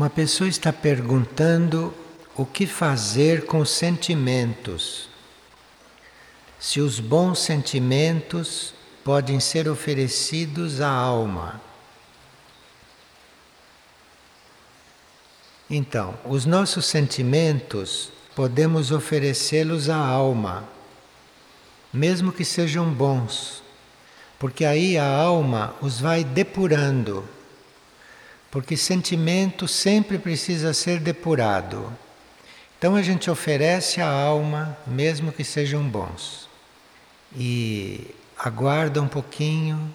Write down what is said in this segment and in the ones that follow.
Uma pessoa está perguntando o que fazer com os sentimentos. Se os bons sentimentos podem ser oferecidos à alma. Então, os nossos sentimentos podemos oferecê-los à alma, mesmo que sejam bons, porque aí a alma os vai depurando porque sentimento sempre precisa ser depurado. Então a gente oferece a alma, mesmo que sejam bons, e aguarda um pouquinho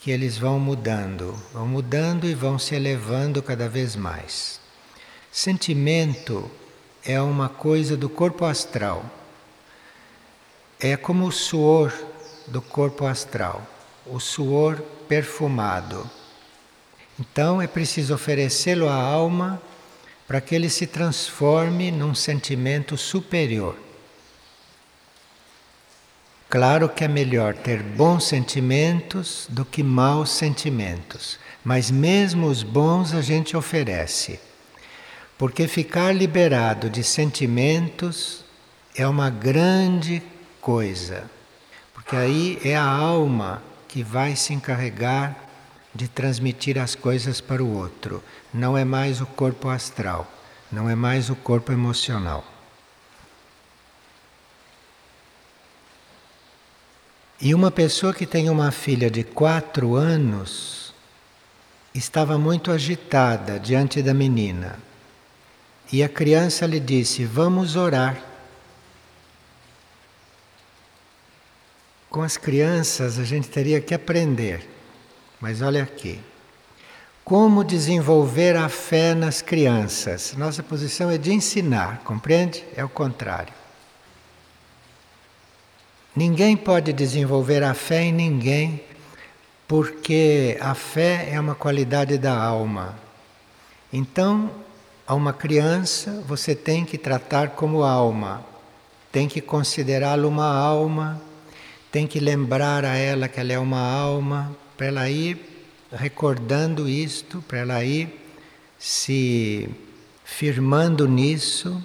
que eles vão mudando, vão mudando e vão se elevando cada vez mais. Sentimento é uma coisa do corpo astral. É como o suor do corpo astral, o suor perfumado. Então é preciso oferecê-lo à alma para que ele se transforme num sentimento superior. Claro que é melhor ter bons sentimentos do que maus sentimentos, mas mesmo os bons a gente oferece. Porque ficar liberado de sentimentos é uma grande coisa. Porque aí é a alma que vai se encarregar de transmitir as coisas para o outro. Não é mais o corpo astral, não é mais o corpo emocional. E uma pessoa que tem uma filha de quatro anos estava muito agitada diante da menina. E a criança lhe disse: Vamos orar. Com as crianças a gente teria que aprender mas olha aqui. Como desenvolver a fé nas crianças? Nossa posição é de ensinar, compreende? É o contrário. Ninguém pode desenvolver a fé em ninguém, porque a fé é uma qualidade da alma. Então, a uma criança você tem que tratar como alma, tem que considerá-la uma alma, tem que lembrar a ela que ela é uma alma, para ela ir recordando isto, para ela ir se firmando nisso,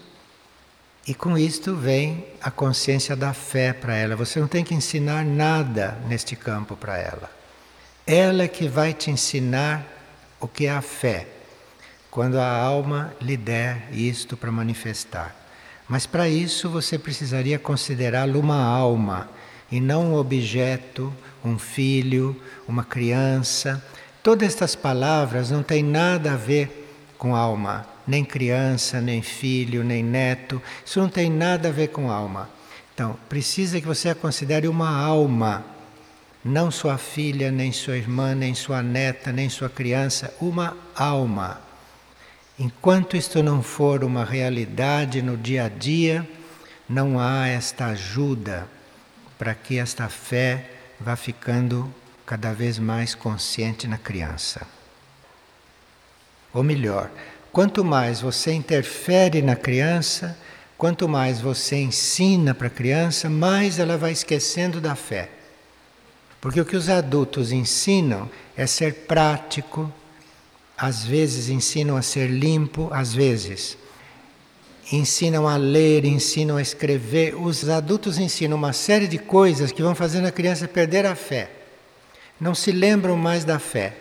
e com isto vem a consciência da fé para ela. Você não tem que ensinar nada neste campo para ela. Ela é que vai te ensinar o que é a fé, quando a alma lhe der isto para manifestar. Mas para isso você precisaria considerá-lo uma alma e não um objeto, um filho, uma criança. Todas estas palavras não têm nada a ver com alma, nem criança, nem filho, nem neto. Isso não tem nada a ver com alma. Então, precisa que você a considere uma alma, não sua filha, nem sua irmã, nem sua neta, nem sua criança, uma alma. Enquanto isto não for uma realidade no dia a dia, não há esta ajuda para que esta fé vá ficando cada vez mais consciente na criança. Ou melhor, quanto mais você interfere na criança, quanto mais você ensina para a criança, mais ela vai esquecendo da fé. Porque o que os adultos ensinam é ser prático, às vezes ensinam a ser limpo, às vezes ensinam a ler, ensinam a escrever. Os adultos ensinam uma série de coisas que vão fazendo a criança perder a fé. Não se lembram mais da fé.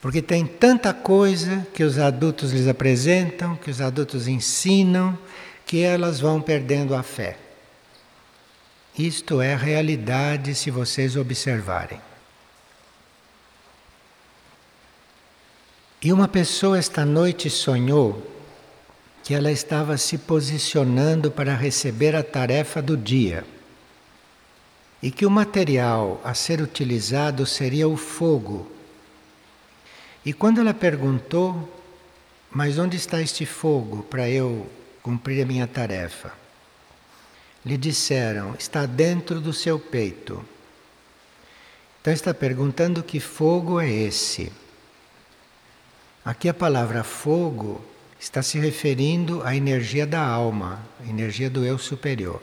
Porque tem tanta coisa que os adultos lhes apresentam, que os adultos ensinam, que elas vão perdendo a fé. Isto é a realidade se vocês observarem. E uma pessoa esta noite sonhou que ela estava se posicionando para receber a tarefa do dia e que o material a ser utilizado seria o fogo. E quando ela perguntou, mas onde está este fogo para eu cumprir a minha tarefa? Lhe disseram, está dentro do seu peito. Então está perguntando que fogo é esse. Aqui a palavra fogo está se referindo à energia da alma, à energia do eu superior.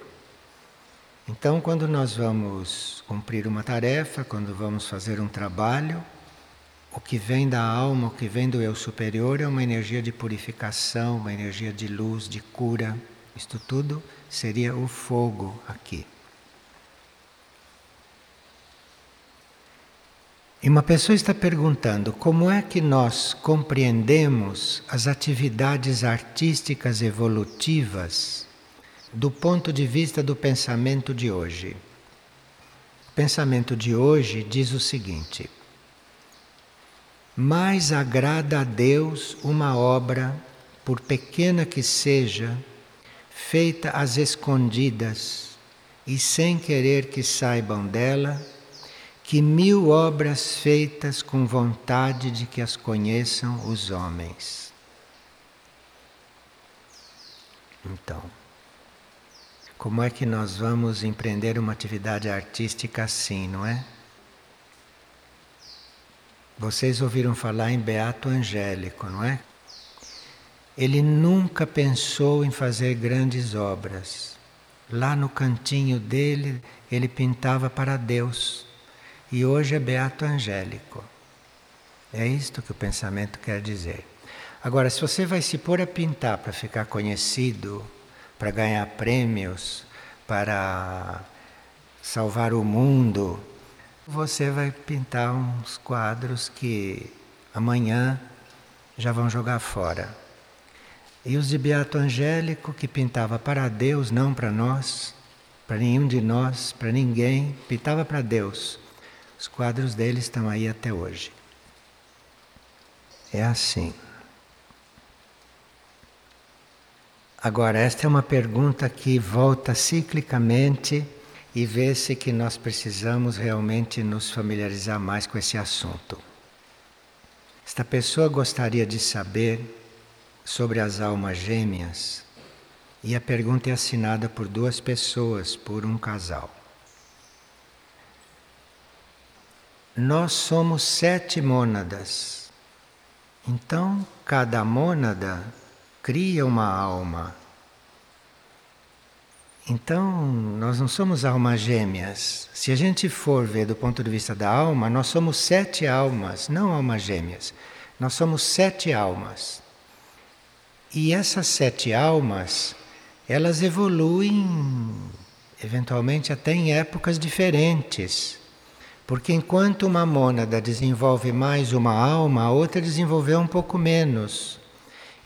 Então, quando nós vamos cumprir uma tarefa, quando vamos fazer um trabalho, o que vem da alma, o que vem do eu superior é uma energia de purificação, uma energia de luz, de cura. Isto tudo seria o fogo aqui. E uma pessoa está perguntando como é que nós compreendemos as atividades artísticas evolutivas do ponto de vista do pensamento de hoje. O pensamento de hoje diz o seguinte: mais agrada a Deus uma obra, por pequena que seja, feita às escondidas e sem querer que saibam dela que mil obras feitas com vontade de que as conheçam os homens. Então, como é que nós vamos empreender uma atividade artística assim, não é? Vocês ouviram falar em Beato Angélico, não é? Ele nunca pensou em fazer grandes obras. Lá no cantinho dele, ele pintava para Deus e hoje é beato angélico. É isto que o pensamento quer dizer. Agora, se você vai se pôr a pintar para ficar conhecido, para ganhar prêmios, para salvar o mundo, você vai pintar uns quadros que amanhã já vão jogar fora. E os de Beato Angélico, que pintava para Deus, não para nós, para nenhum de nós, para ninguém, pintava para Deus. Os quadros dele estão aí até hoje. É assim. Agora, esta é uma pergunta que volta ciclicamente e vê-se que nós precisamos realmente nos familiarizar mais com esse assunto. Esta pessoa gostaria de saber sobre as almas gêmeas e a pergunta é assinada por duas pessoas, por um casal. Nós somos sete mônadas. Então, cada mônada cria uma alma. Então, nós não somos almas gêmeas. Se a gente for ver do ponto de vista da alma, nós somos sete almas, não almas gêmeas. Nós somos sete almas. E essas sete almas, elas evoluem, eventualmente até em épocas diferentes. Porque enquanto uma mônada desenvolve mais uma alma, a outra desenvolveu um pouco menos.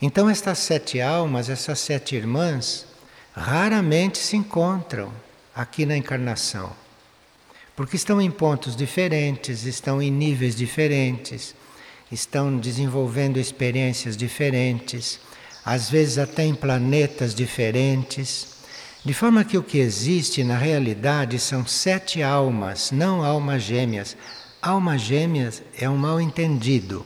Então estas sete almas, essas sete irmãs, raramente se encontram aqui na encarnação. Porque estão em pontos diferentes, estão em níveis diferentes, estão desenvolvendo experiências diferentes, às vezes até em planetas diferentes. De forma que o que existe na realidade são sete almas, não almas gêmeas. Almas gêmeas é um mal entendido.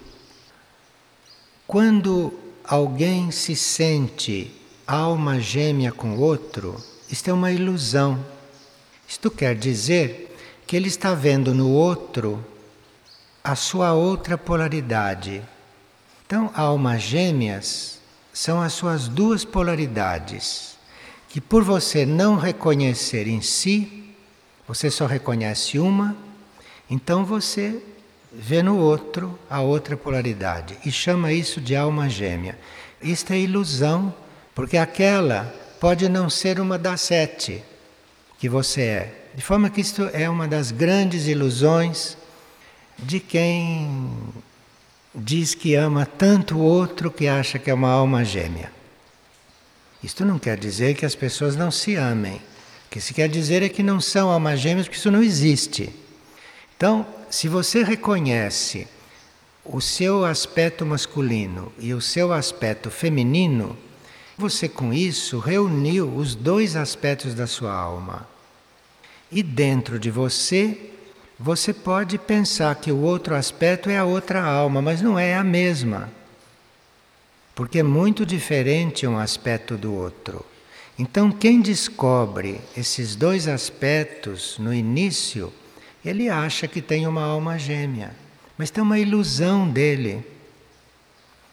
Quando alguém se sente alma gêmea com outro, isto é uma ilusão. Isto quer dizer que ele está vendo no outro a sua outra polaridade. Então, almas gêmeas são as suas duas polaridades que por você não reconhecer em si, você só reconhece uma, então você vê no outro a outra polaridade e chama isso de alma gêmea. Isto é ilusão, porque aquela pode não ser uma das sete que você é. De forma que isto é uma das grandes ilusões de quem diz que ama tanto o outro que acha que é uma alma gêmea. Isto não quer dizer que as pessoas não se amem. O que se quer dizer é que não são almas gêmeas, porque isso não existe. Então, se você reconhece o seu aspecto masculino e o seu aspecto feminino, você com isso reuniu os dois aspectos da sua alma. E dentro de você, você pode pensar que o outro aspecto é a outra alma, mas não é a mesma porque é muito diferente um aspecto do outro. Então, quem descobre esses dois aspectos no início, ele acha que tem uma alma gêmea, mas tem uma ilusão dele.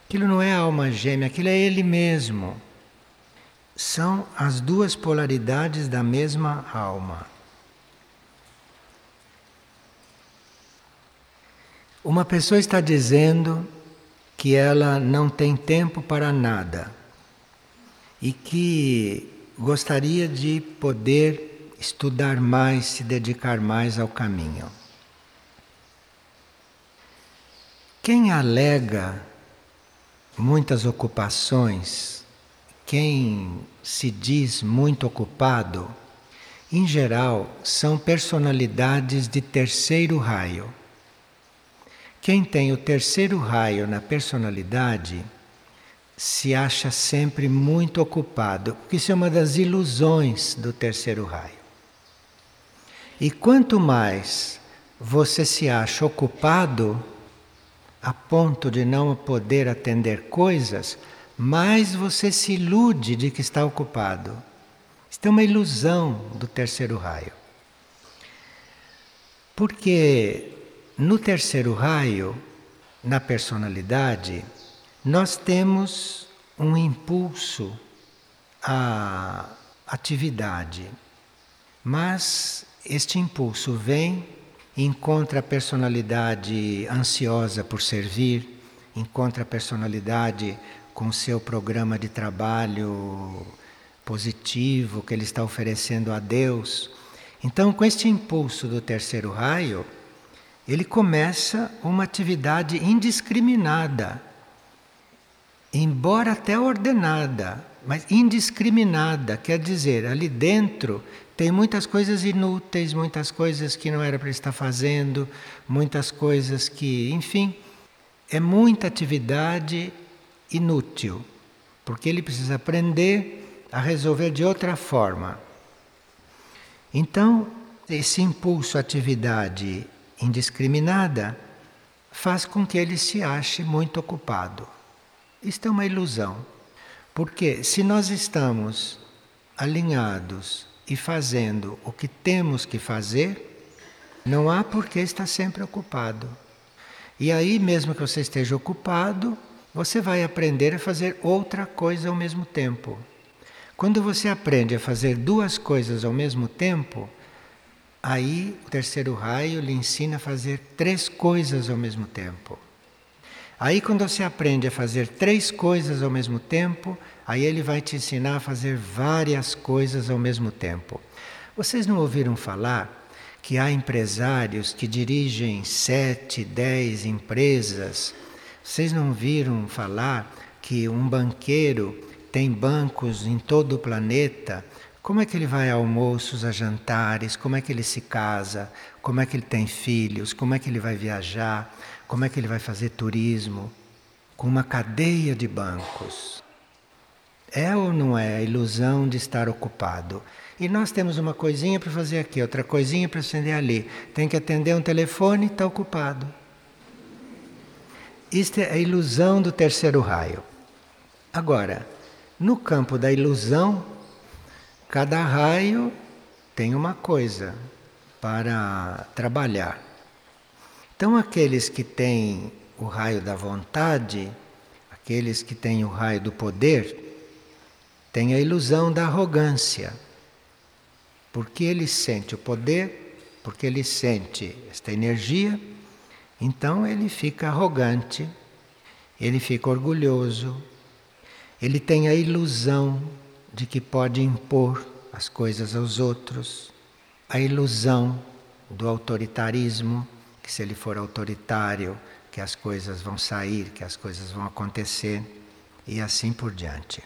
Aquilo não é alma gêmea, aquilo é ele mesmo. São as duas polaridades da mesma alma. Uma pessoa está dizendo que ela não tem tempo para nada e que gostaria de poder estudar mais, se dedicar mais ao caminho. Quem alega muitas ocupações, quem se diz muito ocupado, em geral são personalidades de terceiro raio. Quem tem o terceiro raio na personalidade se acha sempre muito ocupado, porque isso é uma das ilusões do terceiro raio. E quanto mais você se acha ocupado, a ponto de não poder atender coisas, mais você se ilude de que está ocupado. Isto é uma ilusão do terceiro raio. Porque no terceiro raio, na personalidade, nós temos um impulso à atividade. Mas este impulso vem encontra a personalidade ansiosa por servir, encontra a personalidade com seu programa de trabalho positivo que ele está oferecendo a Deus. Então, com este impulso do terceiro raio, ele começa uma atividade indiscriminada, embora até ordenada, mas indiscriminada, quer dizer, ali dentro tem muitas coisas inúteis, muitas coisas que não era para estar fazendo, muitas coisas que, enfim, é muita atividade inútil, porque ele precisa aprender a resolver de outra forma. Então, esse impulso à atividade indiscriminada faz com que ele se ache muito ocupado. Isto é uma ilusão, porque se nós estamos alinhados e fazendo o que temos que fazer, não há por que estar sempre ocupado. E aí, mesmo que você esteja ocupado, você vai aprender a fazer outra coisa ao mesmo tempo. Quando você aprende a fazer duas coisas ao mesmo tempo, aí o terceiro raio lhe ensina a fazer três coisas ao mesmo tempo. Aí, quando você aprende a fazer três coisas ao mesmo tempo, aí ele vai te ensinar a fazer várias coisas ao mesmo tempo. Vocês não ouviram falar que há empresários que dirigem sete, dez empresas? Vocês não viram falar que um banqueiro tem bancos em todo o planeta? Como é que ele vai a almoços, a jantares? Como é que ele se casa? Como é que ele tem filhos? Como é que ele vai viajar? Como é que ele vai fazer turismo? Com uma cadeia de bancos. É ou não é a ilusão de estar ocupado? E nós temos uma coisinha para fazer aqui, outra coisinha para acender ali. Tem que atender um telefone, está ocupado. Isto é a ilusão do terceiro raio. Agora, no campo da ilusão, cada raio tem uma coisa para trabalhar. Então, aqueles que têm o raio da vontade, aqueles que têm o raio do poder, têm a ilusão da arrogância. Porque ele sente o poder, porque ele sente esta energia, então ele fica arrogante, ele fica orgulhoso, ele tem a ilusão de que pode impor as coisas aos outros, a ilusão do autoritarismo que se ele for autoritário, que as coisas vão sair, que as coisas vão acontecer e assim por diante.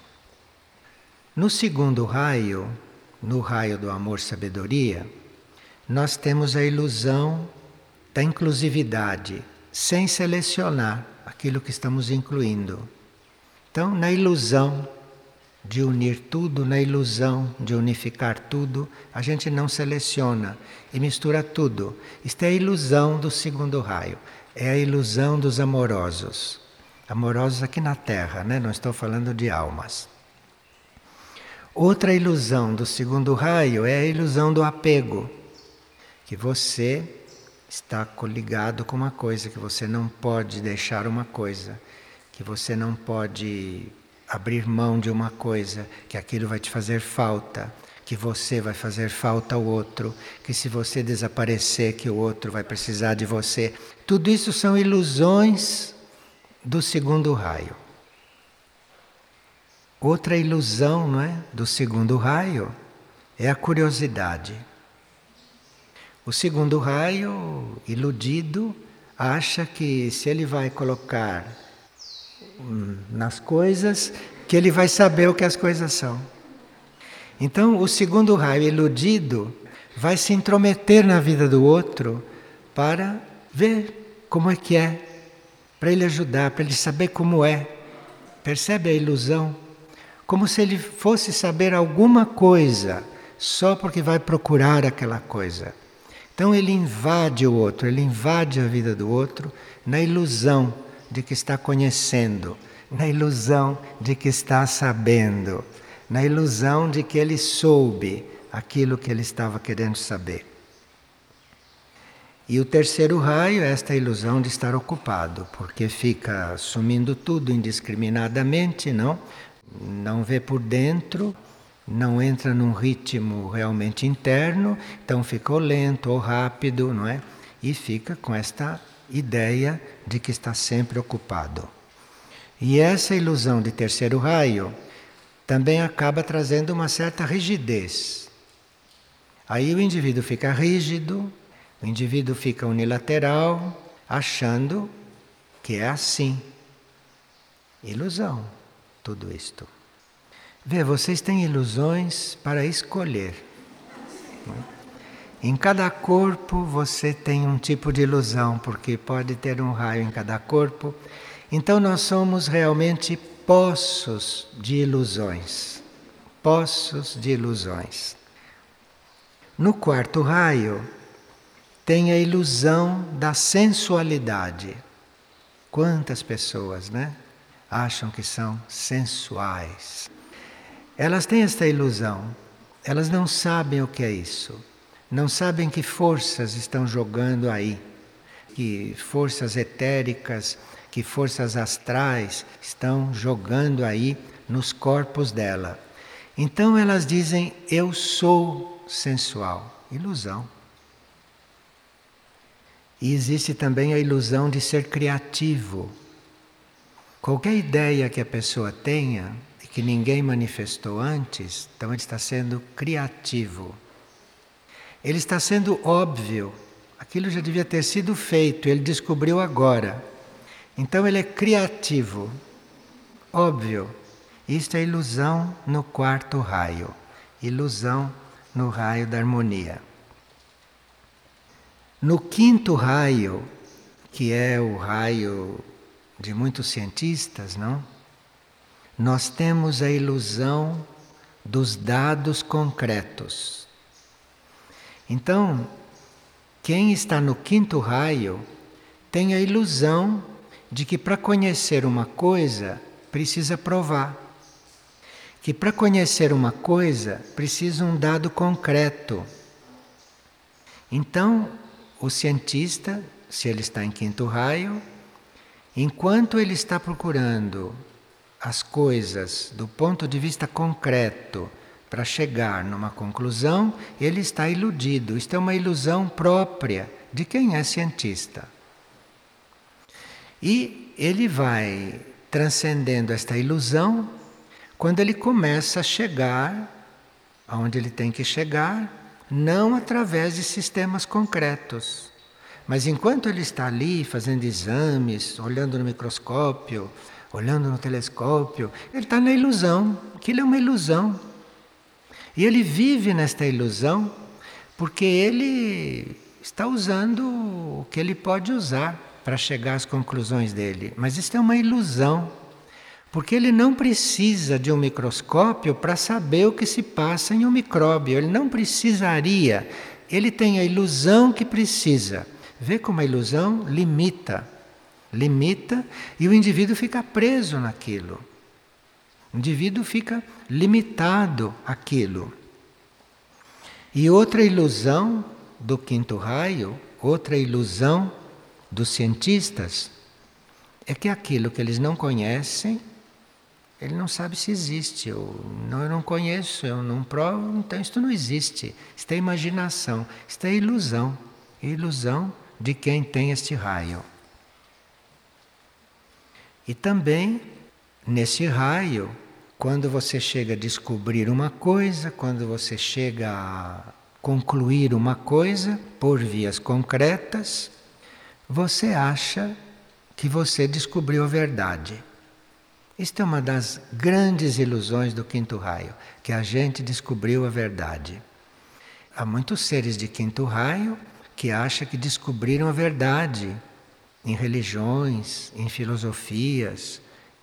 No segundo raio, no raio do amor-sabedoria, nós temos a ilusão da inclusividade, sem selecionar aquilo que estamos incluindo. Então, na ilusão de unir tudo na ilusão de unificar tudo, a gente não seleciona e mistura tudo. Isto é a ilusão do segundo raio, é a ilusão dos amorosos. Amorosos aqui na Terra, né? não estou falando de almas. Outra ilusão do segundo raio é a ilusão do apego, que você está coligado com uma coisa, que você não pode deixar uma coisa, que você não pode abrir mão de uma coisa, que aquilo vai te fazer falta, que você vai fazer falta ao outro, que se você desaparecer, que o outro vai precisar de você. Tudo isso são ilusões do segundo raio. Outra ilusão, não é, do segundo raio é a curiosidade. O segundo raio, iludido, acha que se ele vai colocar nas coisas, que ele vai saber o que as coisas são. Então, o segundo raio iludido vai se intrometer na vida do outro para ver como é que é, para ele ajudar, para ele saber como é. Percebe a ilusão? Como se ele fosse saber alguma coisa só porque vai procurar aquela coisa. Então ele invade o outro, ele invade a vida do outro na ilusão de que está conhecendo, na ilusão de que está sabendo na ilusão de que ele soube aquilo que ele estava querendo saber. E o terceiro raio é esta ilusão de estar ocupado, porque fica sumindo tudo indiscriminadamente, não? Não vê por dentro, não entra num ritmo realmente interno, então ficou lento ou rápido, não é? E fica com esta ideia de que está sempre ocupado. E essa ilusão de terceiro raio também acaba trazendo uma certa rigidez. Aí o indivíduo fica rígido, o indivíduo fica unilateral, achando que é assim. Ilusão, tudo isto. Vê, vocês têm ilusões para escolher. Em cada corpo você tem um tipo de ilusão, porque pode ter um raio em cada corpo. Então nós somos realmente poços de ilusões. Poços de ilusões. No quarto raio, tem a ilusão da sensualidade. Quantas pessoas, né? Acham que são sensuais. Elas têm esta ilusão. Elas não sabem o que é isso. Não sabem que forças estão jogando aí. Que forças etéricas que forças astrais estão jogando aí nos corpos dela. Então elas dizem: Eu sou sensual. Ilusão. E existe também a ilusão de ser criativo. Qualquer ideia que a pessoa tenha e que ninguém manifestou antes, então ele está sendo criativo. Ele está sendo óbvio. Aquilo já devia ter sido feito, ele descobriu agora. Então ele é criativo. Óbvio, isto é ilusão no quarto raio, ilusão no raio da harmonia. No quinto raio, que é o raio de muitos cientistas, não? Nós temos a ilusão dos dados concretos. Então, quem está no quinto raio tem a ilusão de que para conhecer uma coisa precisa provar. Que para conhecer uma coisa precisa um dado concreto. Então, o cientista, se ele está em quinto raio, enquanto ele está procurando as coisas do ponto de vista concreto para chegar numa conclusão, ele está iludido. Isto é uma ilusão própria de quem é cientista. E ele vai transcendendo esta ilusão quando ele começa a chegar aonde ele tem que chegar, não através de sistemas concretos. Mas enquanto ele está ali fazendo exames, olhando no microscópio, olhando no telescópio, ele está na ilusão, aquilo é uma ilusão. E ele vive nesta ilusão porque ele está usando o que ele pode usar para chegar às conclusões dele. Mas isso é uma ilusão, porque ele não precisa de um microscópio para saber o que se passa em um micróbio. Ele não precisaria. Ele tem a ilusão que precisa. Vê como a ilusão limita. Limita e o indivíduo fica preso naquilo. O indivíduo fica limitado àquilo. E outra ilusão do quinto raio, outra ilusão dos cientistas é que aquilo que eles não conhecem Ele não sabe se existe. Eu não, eu não conheço, eu não provo, então isto não existe. Isto é imaginação, isto é ilusão. Ilusão de quem tem este raio. E também, nesse raio, quando você chega a descobrir uma coisa, quando você chega a concluir uma coisa por vias concretas, você acha que você descobriu a verdade. Isto é uma das grandes ilusões do quinto raio, que a gente descobriu a verdade. Há muitos seres de quinto raio que acham que descobriram a verdade em religiões, em filosofias,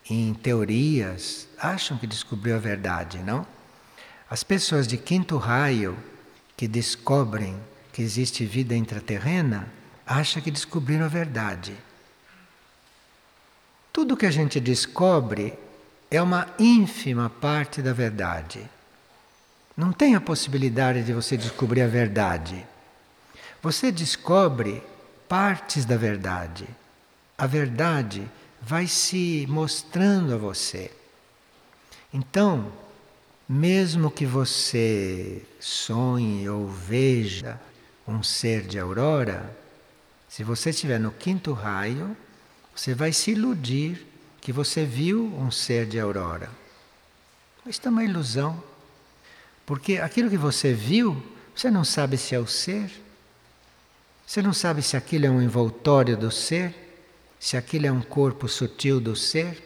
em teorias, acham que descobriu a verdade, não? As pessoas de quinto raio que descobrem que existe vida intraterrena, acham que descobriram a verdade. Tudo que a gente descobre é uma ínfima parte da verdade. Não tem a possibilidade de você descobrir a verdade. Você descobre partes da verdade. A verdade vai se mostrando a você. Então, mesmo que você sonhe ou veja um ser de aurora, se você estiver no quinto raio, você vai se iludir que você viu um ser de aurora. Isto é uma ilusão. Porque aquilo que você viu, você não sabe se é o ser. Você não sabe se aquilo é um envoltório do ser, se aquilo é um corpo sutil do ser,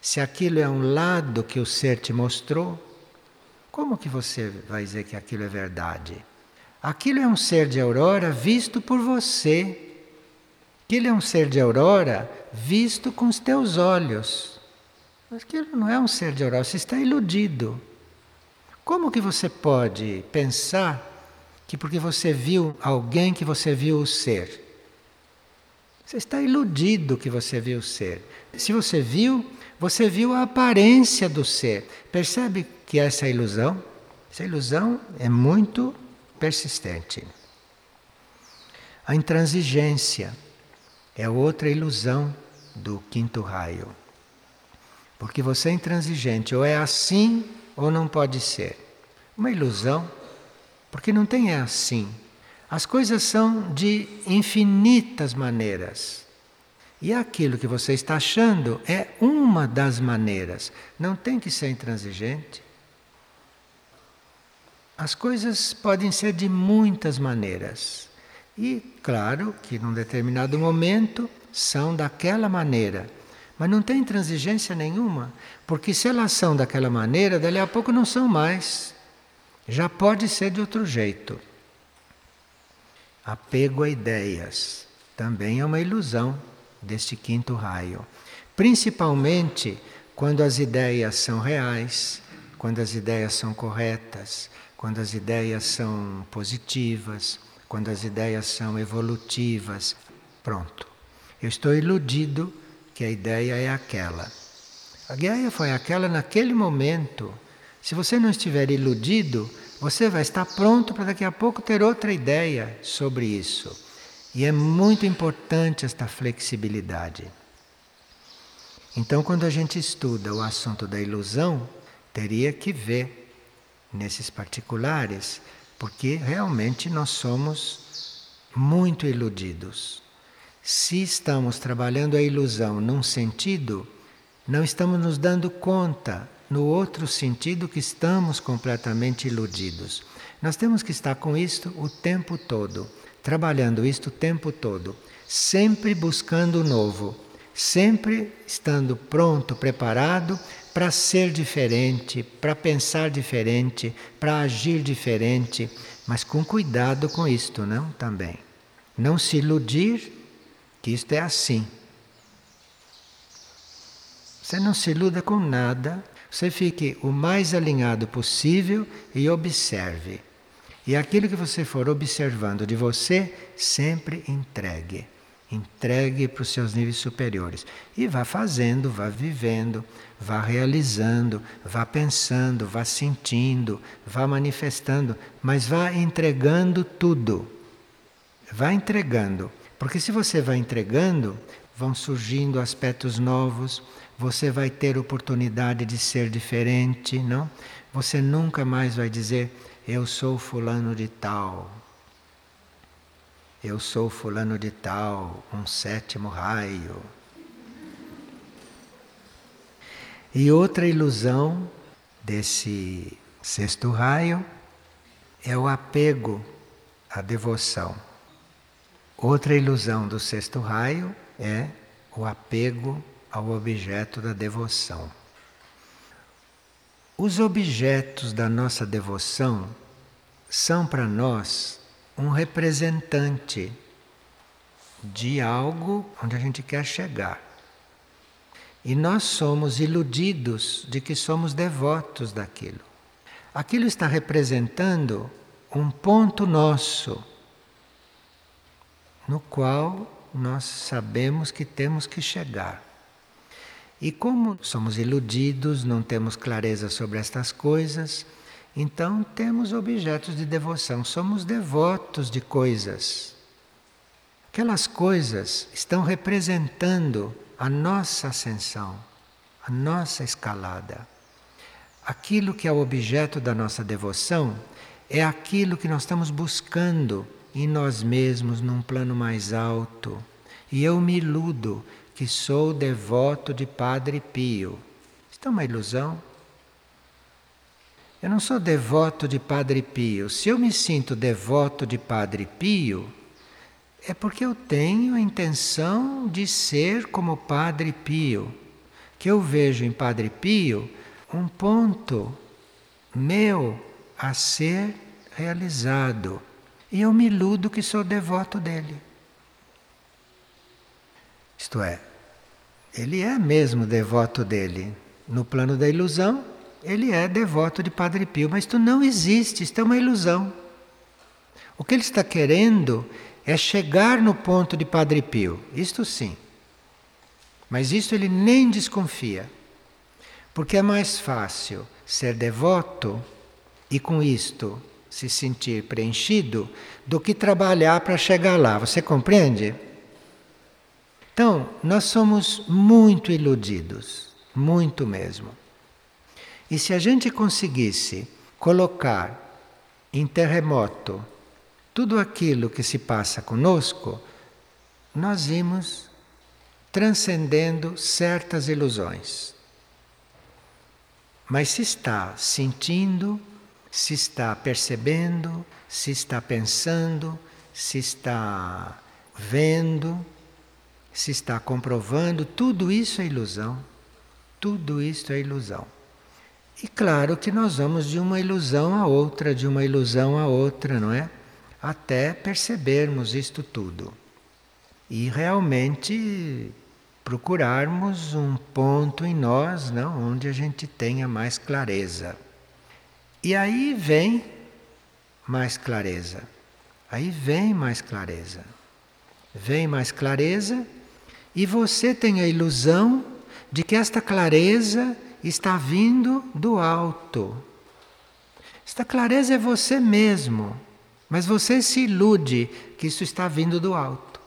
se aquilo é um lado que o ser te mostrou. Como que você vai dizer que aquilo é verdade? Aquilo é um ser de aurora visto por você ele é um ser de aurora visto com os teus olhos. Mas ele não é um ser de aurora, você está iludido. Como que você pode pensar que porque você viu alguém que você viu o ser? Você está iludido que você viu o ser. Se você viu, você viu a aparência do ser. Percebe que essa ilusão? Essa ilusão é muito persistente. A intransigência é outra ilusão do quinto raio. Porque você é intransigente, ou é assim ou não pode ser. Uma ilusão, porque não tem é assim. As coisas são de infinitas maneiras. E aquilo que você está achando é uma das maneiras. Não tem que ser intransigente. As coisas podem ser de muitas maneiras. E, claro, que num determinado momento são daquela maneira. Mas não tem transigência nenhuma, porque se elas são daquela maneira, dali a pouco não são mais. Já pode ser de outro jeito. Apego a ideias também é uma ilusão deste quinto raio. Principalmente quando as ideias são reais, quando as ideias são corretas, quando as ideias são positivas quando as ideias são evolutivas, pronto. Eu estou iludido que a ideia é aquela. A ideia foi aquela naquele momento. Se você não estiver iludido, você vai estar pronto para daqui a pouco ter outra ideia sobre isso. E é muito importante esta flexibilidade. Então, quando a gente estuda o assunto da ilusão, teria que ver nesses particulares porque realmente nós somos muito iludidos. Se estamos trabalhando a ilusão num sentido, não estamos nos dando conta no outro sentido que estamos completamente iludidos. Nós temos que estar com isto o tempo todo, trabalhando isto o tempo todo, sempre buscando o novo, sempre estando pronto, preparado para ser diferente, para pensar diferente, para agir diferente, mas com cuidado com isto, não? Também. Não se iludir que isto é assim. Você não se iluda com nada, você fique o mais alinhado possível e observe. E aquilo que você for observando de você, sempre entregue. Entregue para os seus níveis superiores. E vá fazendo, vá vivendo, vá realizando, vá pensando, vá sentindo, vá manifestando, mas vá entregando tudo. Vá entregando. Porque se você vai entregando, vão surgindo aspectos novos, você vai ter oportunidade de ser diferente, não? Você nunca mais vai dizer eu sou fulano de tal. Eu sou fulano de tal, um sétimo raio. E outra ilusão desse sexto raio é o apego à devoção. Outra ilusão do sexto raio é o apego ao objeto da devoção. Os objetos da nossa devoção são para nós um representante de algo onde a gente quer chegar. E nós somos iludidos de que somos devotos daquilo. Aquilo está representando um ponto nosso, no qual nós sabemos que temos que chegar. E como somos iludidos, não temos clareza sobre estas coisas, então temos objetos de devoção, somos devotos de coisas. Aquelas coisas estão representando a nossa ascensão, a nossa escalada. Aquilo que é o objeto da nossa devoção é aquilo que nós estamos buscando em nós mesmos num plano mais alto. E eu me iludo que sou devoto de Padre Pio. Isto é uma ilusão. Eu não sou devoto de Padre Pio. Se eu me sinto devoto de Padre Pio, é porque eu tenho a intenção de ser como Padre Pio, que eu vejo em Padre Pio um ponto meu a ser realizado. E eu me iludo que sou devoto dele. Isto é, ele é mesmo devoto dele. No plano da ilusão, ele é devoto de Padre Pio, mas isto não existe, isto é uma ilusão. O que ele está querendo é chegar no ponto de Padre Pio, isto sim. Mas isto ele nem desconfia, porque é mais fácil ser devoto e com isto se sentir preenchido do que trabalhar para chegar lá. Você compreende? Então, nós somos muito iludidos, muito mesmo. E se a gente conseguisse colocar em terremoto tudo aquilo que se passa conosco, nós íamos transcendendo certas ilusões. Mas se está sentindo se está percebendo, se está pensando, se está vendo, se está comprovando, tudo isso é ilusão. Tudo isso é ilusão. E claro que nós vamos de uma ilusão a outra, de uma ilusão a outra, não é? Até percebermos isto tudo. E realmente procurarmos um ponto em nós, não, onde a gente tenha mais clareza. E aí vem mais clareza. Aí vem mais clareza. Vem mais clareza e você tem a ilusão de que esta clareza está vindo do alto. Esta clareza é você mesmo, mas você se ilude que isso está vindo do alto.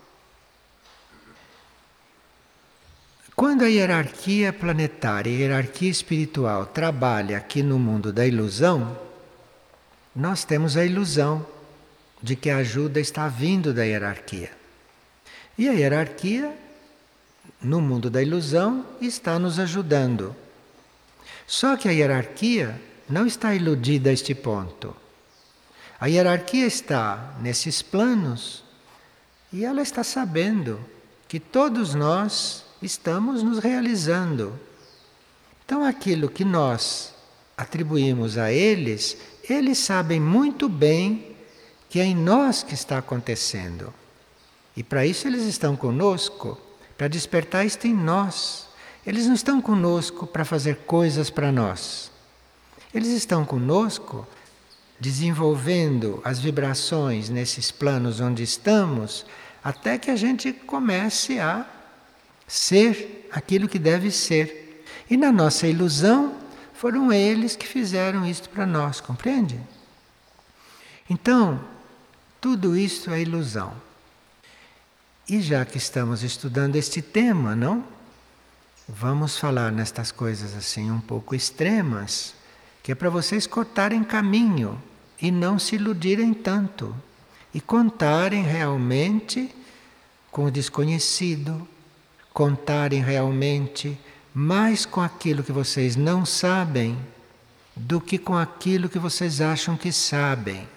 Quando a hierarquia planetária, a hierarquia espiritual trabalha aqui no mundo da ilusão, nós temos a ilusão de que a ajuda está vindo da hierarquia. E a hierarquia, no mundo da ilusão, está nos ajudando. Só que a hierarquia não está iludida a este ponto. A hierarquia está nesses planos e ela está sabendo que todos nós estamos nos realizando. Então, aquilo que nós atribuímos a eles, eles sabem muito bem que é em nós que está acontecendo. E para isso eles estão conosco, para despertar isto em nós. Eles não estão conosco para fazer coisas para nós. Eles estão conosco desenvolvendo as vibrações nesses planos onde estamos, até que a gente comece a ser aquilo que deve ser. E na nossa ilusão, foram eles que fizeram isto para nós, compreende? Então, tudo isso é ilusão. E já que estamos estudando este tema, não? Vamos falar nestas coisas assim um pouco extremas, que é para vocês cortarem caminho e não se iludirem tanto e contarem realmente com o desconhecido, contarem realmente mais com aquilo que vocês não sabem do que com aquilo que vocês acham que sabem.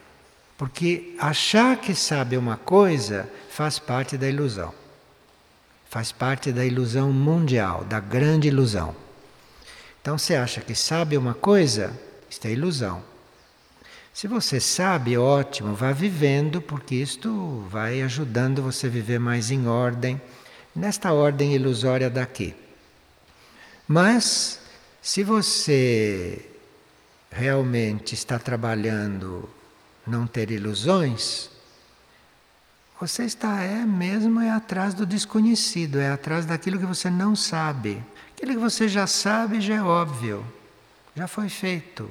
Porque achar que sabe uma coisa faz parte da ilusão. Faz parte da ilusão mundial, da grande ilusão. Então você acha que sabe uma coisa, isto é ilusão. Se você sabe, ótimo, vá vivendo, porque isto vai ajudando você a viver mais em ordem, nesta ordem ilusória daqui. Mas, se você realmente está trabalhando não ter ilusões, você está é mesmo é atrás do desconhecido, é atrás daquilo que você não sabe. Aquilo que você já sabe já é óbvio, já foi feito.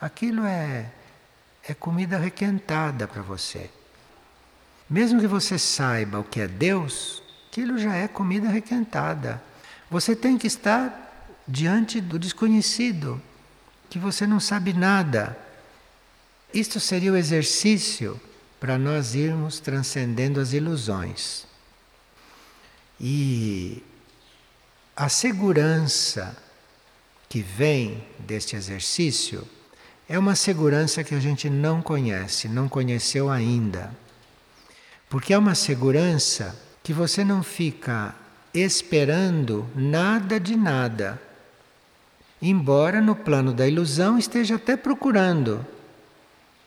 Aquilo é é comida requentada para você. Mesmo que você saiba o que é Deus, aquilo já é comida requentada. Você tem que estar diante do desconhecido, que você não sabe nada. Isto seria o exercício para nós irmos transcendendo as ilusões. E a segurança que vem deste exercício é uma segurança que a gente não conhece, não conheceu ainda. Porque é uma segurança que você não fica esperando nada de nada. Embora no plano da ilusão esteja até procurando.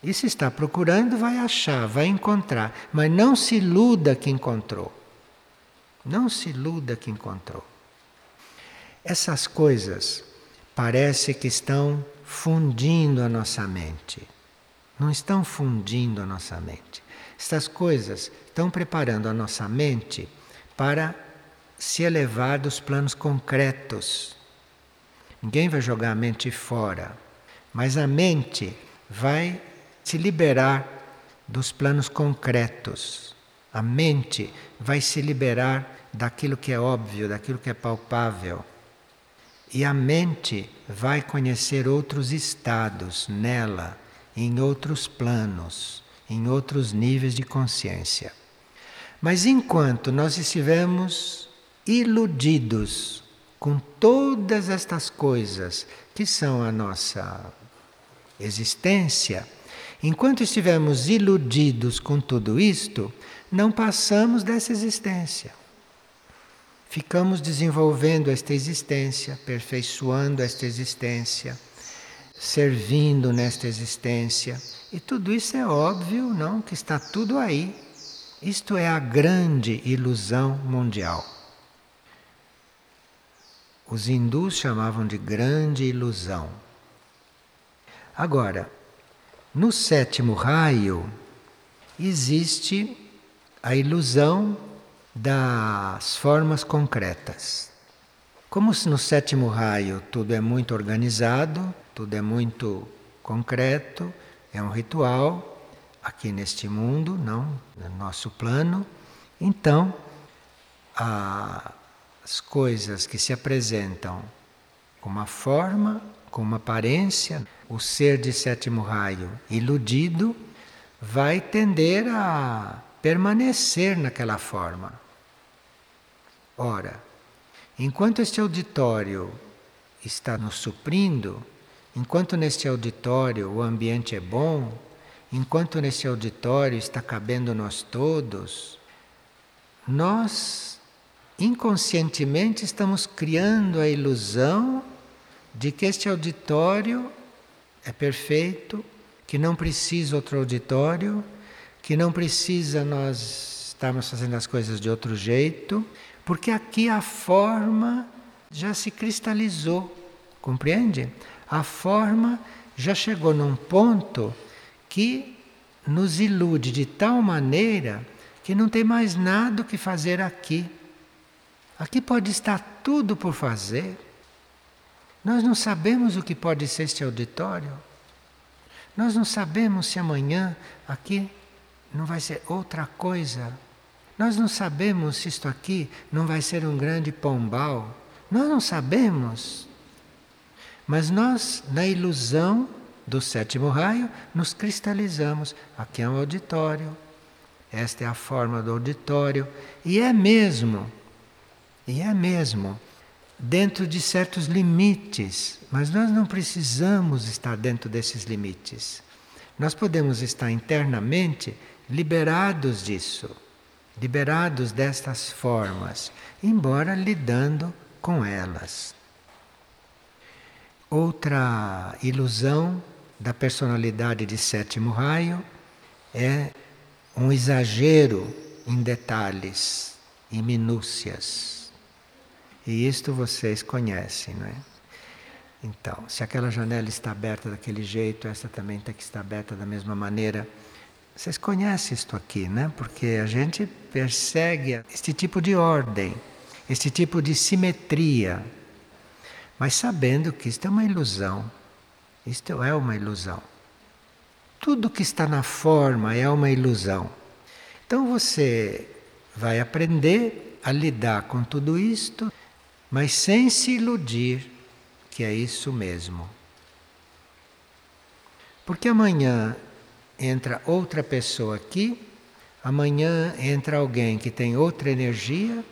E se está procurando, vai achar, vai encontrar. Mas não se iluda que encontrou. Não se iluda que encontrou. Essas coisas parece que estão fundindo a nossa mente. Não estão fundindo a nossa mente. Estas coisas estão preparando a nossa mente para se elevar dos planos concretos. Ninguém vai jogar a mente fora, mas a mente vai se liberar dos planos concretos. A mente vai se liberar daquilo que é óbvio, daquilo que é palpável. E a mente vai conhecer outros estados nela, em outros planos, em outros níveis de consciência. Mas enquanto nós estivermos iludidos com todas estas coisas que são a nossa existência, enquanto estivermos iludidos com tudo isto, não passamos dessa existência ficamos desenvolvendo esta existência, aperfeiçoando esta existência, servindo nesta existência. E tudo isso é óbvio, não? Que está tudo aí. Isto é a grande ilusão mundial. Os hindus chamavam de grande ilusão. Agora, no sétimo raio existe a ilusão das formas concretas. Como no sétimo raio tudo é muito organizado, tudo é muito concreto, é um ritual aqui neste mundo, não no nosso plano. Então, as coisas que se apresentam com uma forma, com uma aparência, o ser de sétimo raio iludido vai tender a permanecer naquela forma. Ora, enquanto este auditório está nos suprindo, enquanto neste auditório o ambiente é bom, enquanto neste auditório está cabendo nós todos, nós inconscientemente estamos criando a ilusão de que este auditório é perfeito, que não precisa outro auditório, que não precisa nós estarmos fazendo as coisas de outro jeito, porque aqui a forma já se cristalizou, compreende? A forma já chegou num ponto que nos ilude de tal maneira que não tem mais nada o que fazer aqui. Aqui pode estar tudo por fazer. Nós não sabemos o que pode ser este auditório. Nós não sabemos se amanhã aqui não vai ser outra coisa Nós não sabemos se isto aqui não vai ser um grande pombal. Nós não sabemos. Mas nós, na ilusão do sétimo raio, nos cristalizamos. Aqui é um auditório. Esta é a forma do auditório. E é mesmo. E é mesmo. Dentro de certos limites. Mas nós não precisamos estar dentro desses limites. Nós podemos estar internamente liberados disso, liberados destas formas, embora lidando com elas. Outra ilusão da personalidade de sétimo raio é um exagero em detalhes, em minúcias. E isto vocês conhecem, não é? Então, se aquela janela está aberta daquele jeito, essa também tem que estar aberta da mesma maneira. Vocês conhecem isto aqui, né? Porque a gente persegue este tipo de ordem, este tipo de simetria, mas sabendo que isto é uma ilusão. Isto é uma ilusão. Tudo que está na forma é uma ilusão. Então você vai aprender a lidar com tudo isto, mas sem se iludir que é isso mesmo. Porque amanhã entra outra pessoa aqui, amanhã entra alguém que tem outra energia,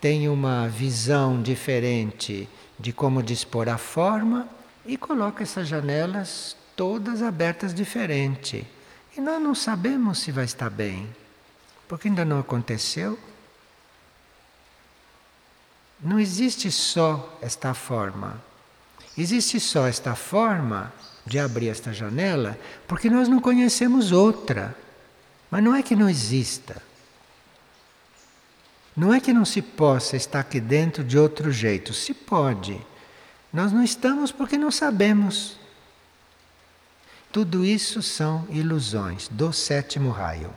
tem uma visão diferente de como dispor a forma e coloca essas janelas todas abertas diferente. E nós não sabemos se vai estar bem, porque ainda não aconteceu. Não existe só esta forma. Existe só esta forma de abrir esta janela porque nós não conhecemos outra. Mas não é que não exista. Não é que não se possa estar aqui dentro de outro jeito. Se pode. Nós não estamos porque não sabemos. Tudo isso são ilusões do sétimo raio.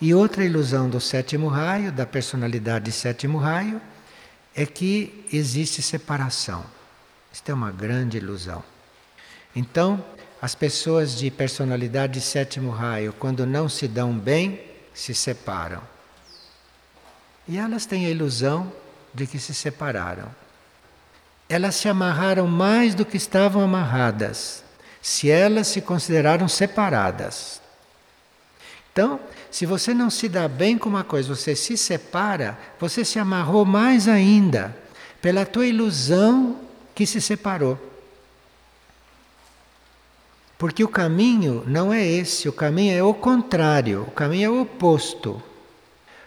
E outra ilusão do sétimo raio, da personalidade de sétimo raio, é que existe separação. Isto é uma grande ilusão. Então, as pessoas de personalidade de sétimo raio, quando não se dão bem, se separam. E elas têm a ilusão de que se separaram. Elas se amarraram mais do que estavam amarradas, se elas se consideraram separadas. Então, se você não se dá bem com uma coisa, você se separa, você se amarrou mais ainda pela tua ilusão que se separou. Porque o caminho não é esse, o caminho é o contrário, o caminho é o oposto.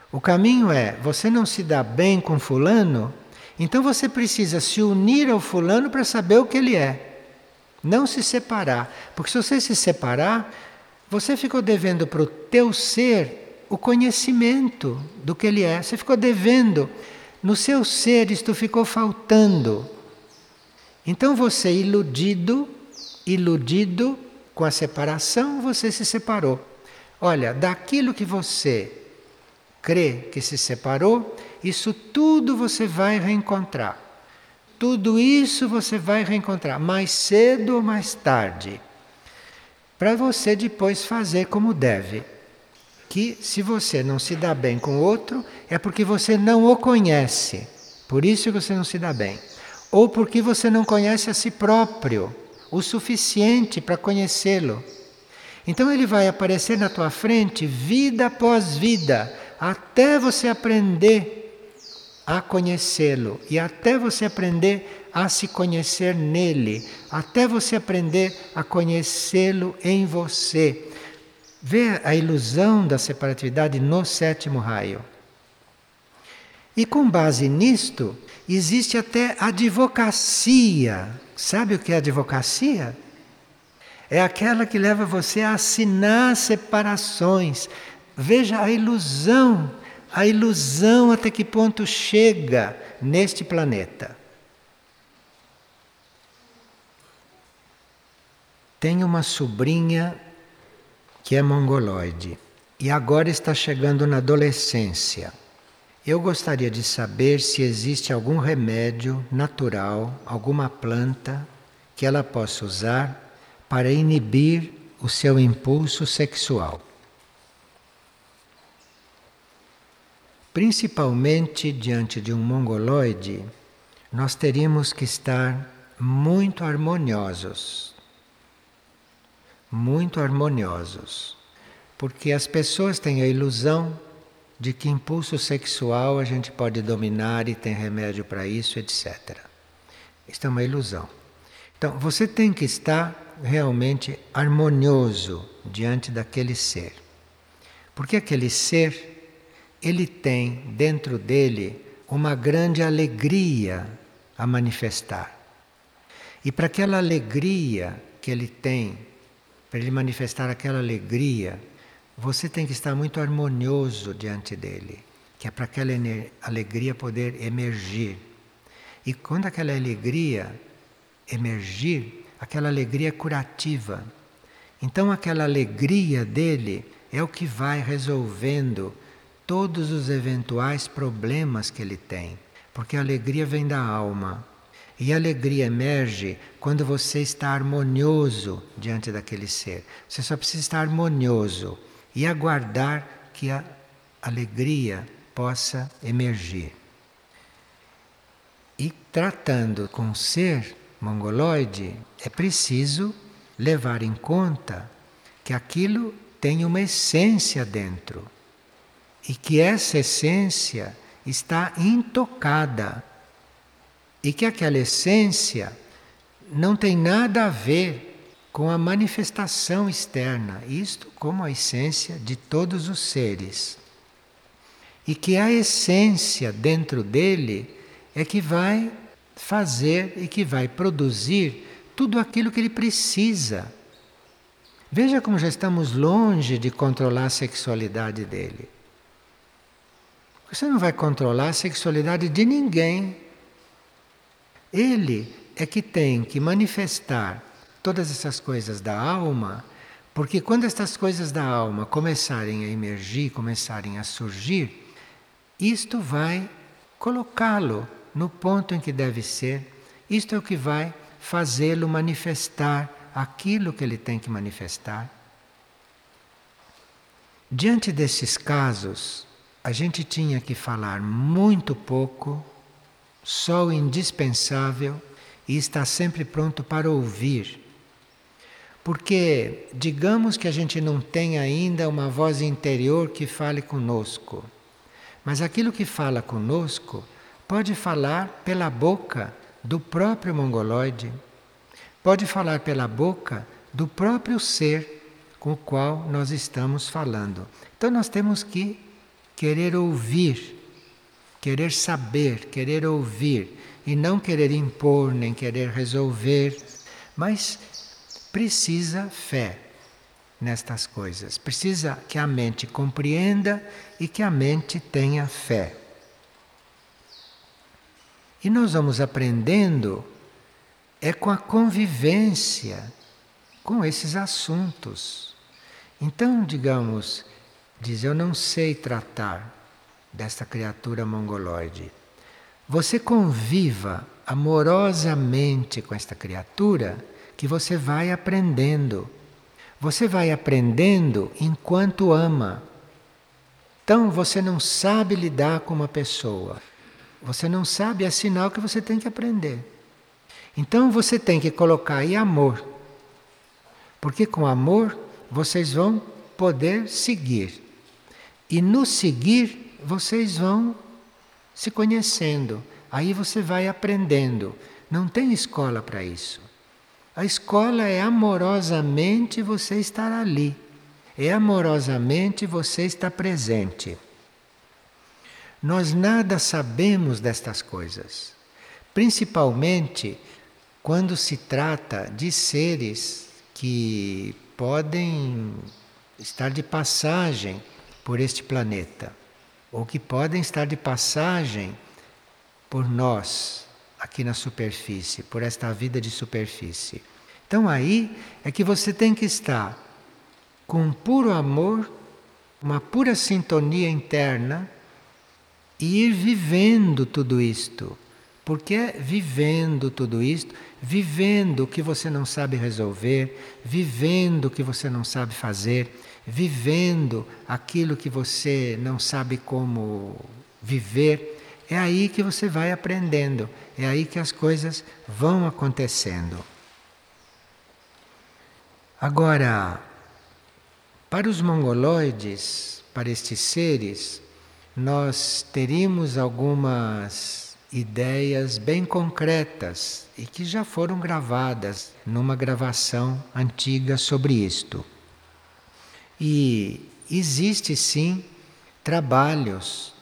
O caminho é você não se dá bem com Fulano, então você precisa se unir ao Fulano para saber o que ele é. Não se separar. Porque se você se separar, você ficou devendo para o teu ser o conhecimento do que ele é. Você ficou devendo. No seu ser isto ficou faltando. Então você, iludido, iludido com a separação, você se separou. Olha, daquilo que você crê que se separou, isso tudo você vai reencontrar. Tudo isso você vai reencontrar, mais cedo ou mais tarde. Para você depois fazer como deve. Que se você não se dá bem com o outro, é porque você não o conhece. Por isso que você não se dá bem ou porque você não conhece a si próprio o suficiente para conhecê-lo. Então ele vai aparecer na tua frente vida após vida, até você aprender a conhecê-lo e até você aprender a se conhecer nele, até você aprender a conhecê-lo em você. Vê a ilusão da separatividade no sétimo raio. E com base nisto, existe até advocacia. Sabe o que é advocacia? É aquela que leva você a assinar separações. Veja a ilusão, a ilusão até que ponto chega neste planeta. Tenho uma sobrinha que é mongoloide e agora está chegando na adolescência. Eu gostaria de saber se existe algum remédio natural, alguma planta que ela possa usar para inibir o seu impulso sexual. Principalmente diante de um mongoloide, nós teríamos que estar muito harmoniosos. Muito harmoniosos. Porque as pessoas têm a ilusão de que impulso sexual a gente pode dominar e tem remédio para isso, etc. Isto é uma ilusão. Então, você tem que estar realmente harmonioso diante daquele ser. Porque aquele ser ele tem dentro dele uma grande alegria a manifestar. E para aquela alegria que ele tem, para ele manifestar aquela alegria, você tem que estar muito harmonioso diante dele, que é para aquela alegria poder emergir. E quando aquela alegria emergir, aquela alegria é curativa. Então aquela alegria dele é o que vai resolvendo todos os eventuais problemas que ele tem, porque a alegria vem da alma. E a alegria emerge quando você está harmonioso diante daquele ser. Você só precisa estar harmonioso e aguardar que a alegria possa emergir. E tratando com o ser mongoloide, é preciso levar em conta que aquilo tem uma essência dentro e que essa essência está intocada e que aquela essência não tem nada a ver com a manifestação externa, isto como a essência de todos os seres. E que a essência dentro dele é que vai fazer e que vai produzir tudo aquilo que ele precisa. Veja como já estamos longe de controlar a sexualidade dele. Você não vai controlar a sexualidade de ninguém. Ele é que tem que manifestar todas essas coisas da alma, porque quando estas coisas da alma começarem a emergir, começarem a surgir, isto vai colocá-lo no ponto em que deve ser. Isto é o que vai fazê-lo manifestar aquilo que ele tem que manifestar. Diante desses casos, a gente tinha que falar muito pouco, só o indispensável e estar sempre pronto para ouvir. Porque, digamos que a gente não tem ainda uma voz interior que fale conosco, mas aquilo que fala conosco pode falar pela boca do próprio mongoloide, pode falar pela boca do próprio ser com o qual nós estamos falando. Então nós temos que querer ouvir, querer saber, querer ouvir e não querer impor nem querer resolver, mas precisa fé nestas coisas. Precisa que a mente compreenda e que a mente tenha fé. E nós vamos aprendendo é com a convivência com esses assuntos. Então, digamos, diz: Eu não sei tratar desta criatura mongoloide. Você conviva amorosamente com esta criatura que você vai aprendendo. Você vai aprendendo enquanto ama. Então você não sabe lidar com uma pessoa. Você não sabe, é sinal que você tem que aprender. Então você tem que colocar aí amor. Porque com amor vocês vão poder seguir. E no seguir, vocês vão se conhecendo. Aí você vai aprendendo. Não tem escola para isso. A escola é amorosamente você estar ali. É amorosamente você estar presente. Nós nada sabemos destas coisas, principalmente quando se trata de seres que podem estar de passagem por este planeta, ou que podem estar de passagem por nós aqui na superfície, por esta vida de superfície. Então aí é que você tem que estar com um puro amor, uma pura sintonia interna e ir vivendo tudo isto. Porque é vivendo tudo isto, vivendo o que você não sabe resolver, vivendo o que você não sabe fazer, vivendo aquilo que você não sabe como viver. É aí que você vai aprendendo, é aí que as coisas vão acontecendo. Agora, para os mongoloides, para estes seres, nós teríamos algumas ideias bem concretas e que já foram gravadas numa gravação antiga sobre isto. E existe sim trabalhos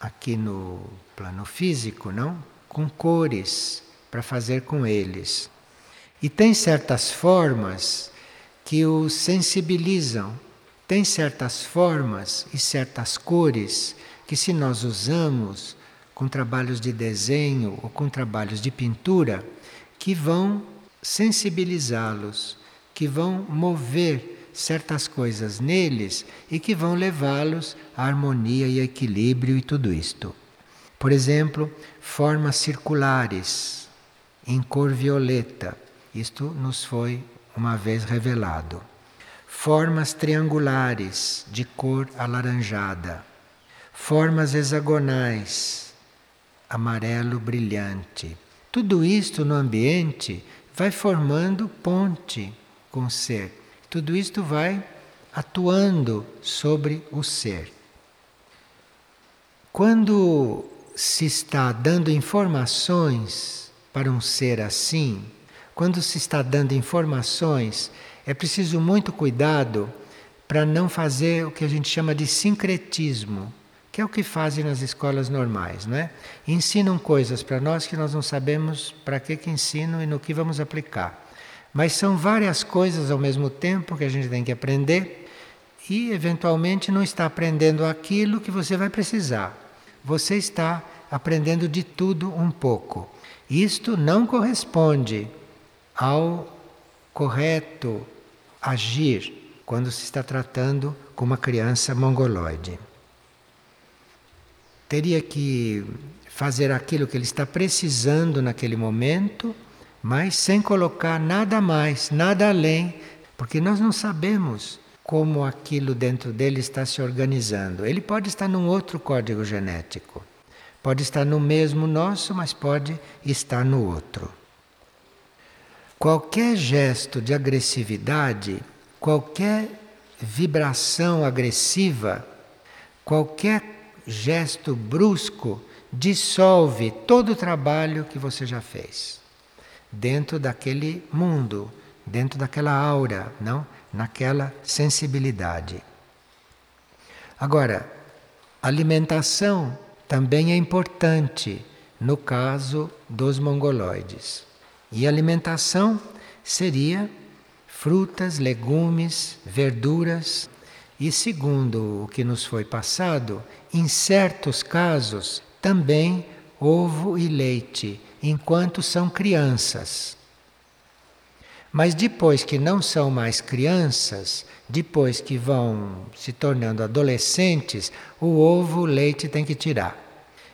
aqui no plano físico, não? Com cores para fazer com eles. E tem certas formas que os sensibilizam. Tem certas formas e certas cores que, se nós usamos com trabalhos de desenho ou com trabalhos de pintura, que vão sensibilizá-los, que vão mover certas coisas neles e que vão levá-los à harmonia e equilíbrio e tudo isto. Por exemplo, formas circulares em cor violeta. Isto nos foi uma vez revelado. Formas triangulares de cor alaranjada, formas hexagonais, amarelo brilhante. Tudo isto no ambiente vai formando ponte com o ser. Tudo isto vai atuando sobre o ser. Quando se está dando informações para um ser assim, quando se está dando informações, é preciso muito cuidado para não fazer o que a gente chama de sincretismo, que é o que fazem nas escolas normais, não é? Ensinam coisas para nós que nós não sabemos para que que ensinam e no que vamos aplicar. Mas são várias coisas ao mesmo tempo que a gente tem que aprender e eventualmente não está aprendendo aquilo que você vai precisar. Você está aprendendo de tudo um pouco. Isto não corresponde ao correto agir quando se está tratando com uma criança mongoloide. Teria que fazer aquilo que ele está precisando naquele momento, mas sem colocar nada mais, nada além, porque nós não sabemos como aquilo dentro dele está se organizando. Ele pode estar num outro código genético. Pode estar no mesmo nosso, mas pode estar no outro. Qualquer gesto de agressividade, qualquer vibração agressiva, qualquer gesto brusco dissolve todo o trabalho que você já fez dentro daquele mundo, dentro daquela aura, não? Naquela sensibilidade. Agora, alimentação também é importante no caso dos mongoloides. E alimentação seria frutas, legumes, verduras e, segundo o que nos foi passado, em certos casos também ovo e leite, enquanto são crianças. Mas depois que não são mais crianças, depois que vão se tornando adolescentes, o ovo, o leite tem que tirar.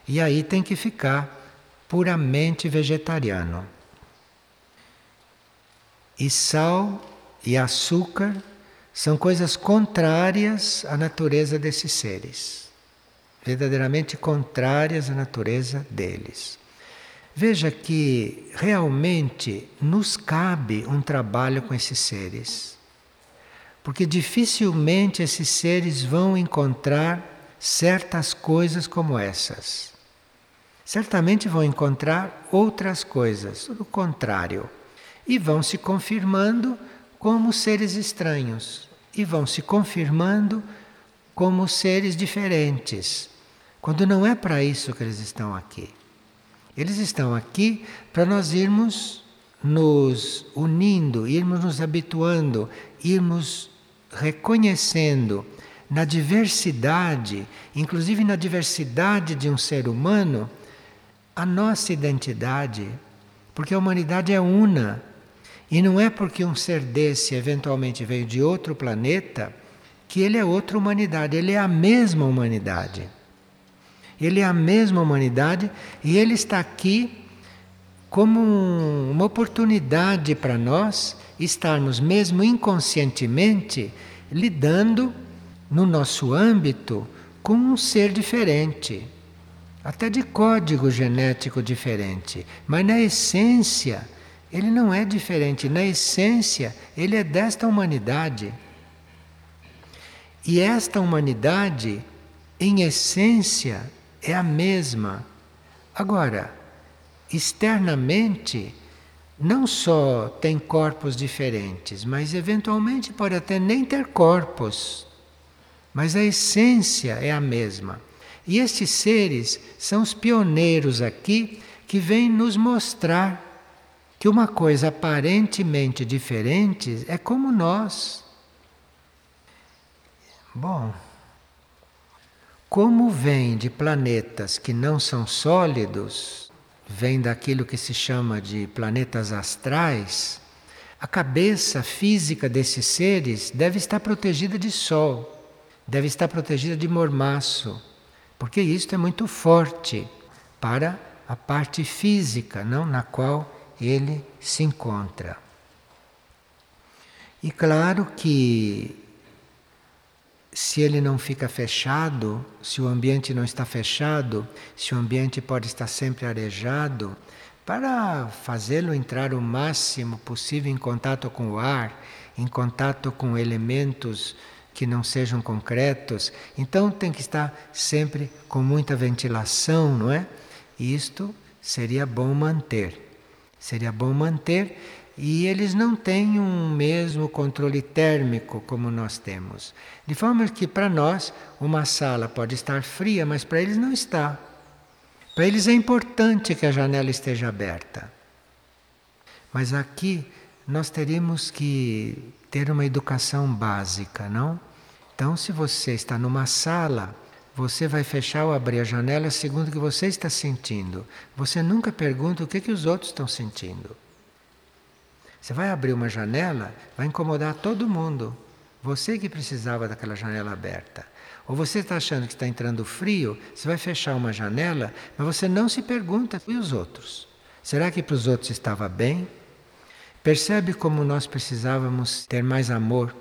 E aí tem que ficar puramente vegetariano. E sal e açúcar são coisas contrárias à natureza desses seres. Verdadeiramente contrárias à natureza deles. Veja que realmente nos cabe um trabalho com esses seres. Porque dificilmente esses seres vão encontrar certas coisas como essas. Certamente vão encontrar outras coisas, o contrário e vão se confirmando como seres estranhos e vão se confirmando como seres diferentes, quando não é para isso que eles estão aqui. Eles estão aqui para nós irmos nos unindo, irmos nos habituando, irmos reconhecendo na diversidade, inclusive na diversidade de um ser humano, a nossa identidade, porque a humanidade é una. E não é porque um ser desse eventualmente veio de outro planeta que ele é outra humanidade, ele é a mesma humanidade. Ele é a mesma humanidade e ele está aqui como uma oportunidade para nós estarmos, mesmo inconscientemente, lidando no nosso âmbito com um ser diferente, até de código genético diferente, mas na essência ele não é diferente, na essência ele é desta humanidade. E esta humanidade, em essência, é a mesma. Agora, externamente, não só tem corpos diferentes, mas eventualmente pode até nem ter corpos, mas a essência é a mesma. E estes seres são os pioneiros aqui que vêm nos mostrar que uma coisa aparentemente diferente é como nós. Bom, como vem de planetas que não são sólidos, vem daquilo que se chama de planetas astrais, a cabeça física desses seres deve estar protegida de sol, deve estar protegida de mormaço, porque isto é muito forte para a parte física, não na qual ele se encontra. E claro que se ele não fica fechado, se o ambiente não está fechado, se o ambiente pode estar sempre arejado, para fazê-lo entrar o máximo possível em contato com o ar, em contato com elementos que não sejam concretos, então tem que estar sempre com muita ventilação, não é? E isto seria bom manter. Seria bom manter e eles não têm um mesmo controle térmico como nós temos. De forma que para nós uma sala pode estar fria, mas para eles não está. Para eles é importante que a janela esteja aberta. Mas aqui nós teríamos que ter uma educação básica, não? Então, se você está numa sala, você vai fechar ou abrir a janela segundo o que você está sentindo. Você nunca pergunta o que, que os outros estão sentindo. Você vai abrir uma janela, vai incomodar todo mundo. Você que precisava daquela janela aberta. Ou você está achando que está entrando frio, você vai fechar uma janela, mas você não se pergunta e os outros. Será que para os outros estava bem? Percebe como nós precisávamos ter mais amor?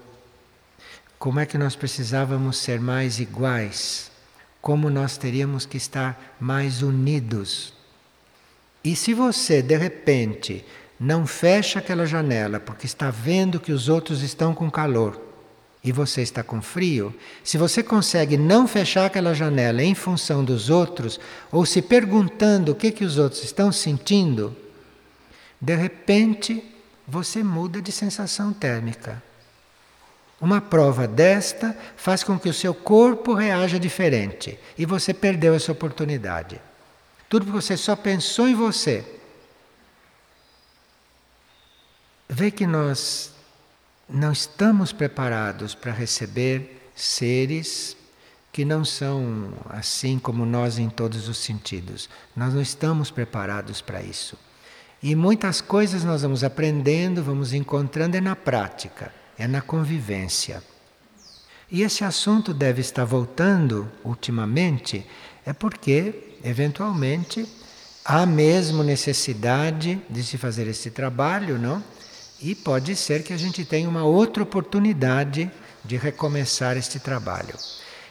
Como é que nós precisávamos ser mais iguais? como nós teríamos que estar mais unidos. E se você, de repente, não fecha aquela janela porque está vendo que os outros estão com calor e você está com frio, se você consegue não fechar aquela janela em função dos outros ou se perguntando o que, que os outros estão sentindo, de repente você muda de sensação térmica. Uma prova desta faz com que o seu corpo reaja diferente e você perdeu essa oportunidade. Tudo porque você só pensou em você. Vê que nós não estamos preparados para receber seres que não são assim como nós em todos os sentidos. Nós não estamos preparados para isso. E muitas coisas nós vamos aprendendo, vamos encontrando é na prática é na convivência. E esse assunto deve estar voltando ultimamente, é porque, eventualmente, há mesmo necessidade de se fazer esse trabalho, não? E pode ser que a gente tenha uma outra oportunidade de recomeçar este trabalho.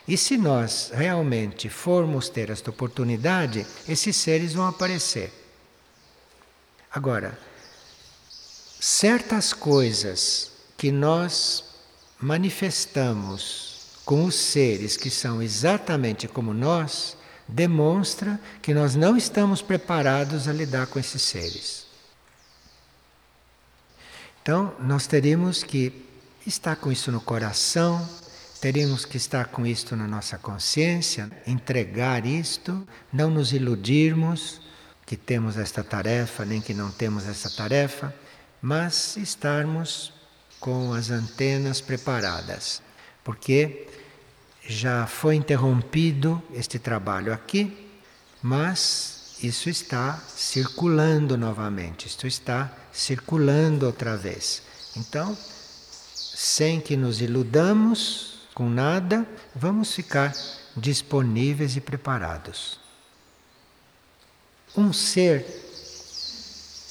E se nós realmente formos ter esta oportunidade, esses seres vão aparecer. Agora, certas coisas que nós manifestamos com os seres que são exatamente como nós, demonstra que nós não estamos preparados a lidar com esses seres. Então, nós teríamos que estar com isso no coração, teríamos que estar com isto na nossa consciência, entregar isto, não nos iludirmos que temos esta tarefa, nem que não temos essa tarefa, mas estarmos com as antenas preparadas, porque já foi interrompido este trabalho aqui, mas isso está circulando novamente, isto está circulando outra vez. Então, sem que nos iludamos com nada, vamos ficar disponíveis e preparados. Um ser,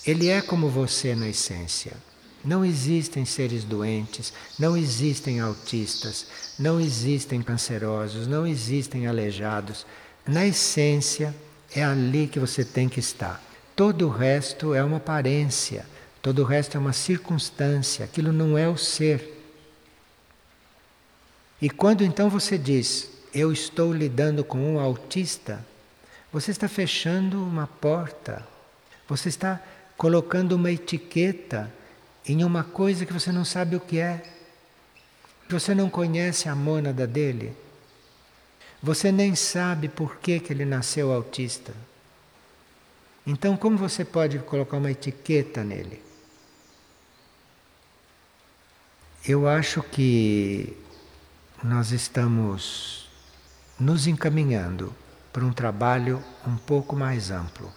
ele é como você na essência. Não existem seres doentes, não existem autistas, não existem cancerosos, não existem aleijados. Na essência, É ali que você tem que estar. Todo o resto é uma aparência, todo o resto é uma circunstância, aquilo não é o ser. E quando então você diz, eu estou lidando com um autista, você está fechando uma porta, você está colocando uma etiqueta em uma coisa que você não sabe o que é. Você não conhece a mônada dele. Você nem sabe por que, que ele nasceu autista. Então, como você pode colocar uma etiqueta nele? Eu acho que nós estamos nos encaminhando para um trabalho um pouco mais amplo.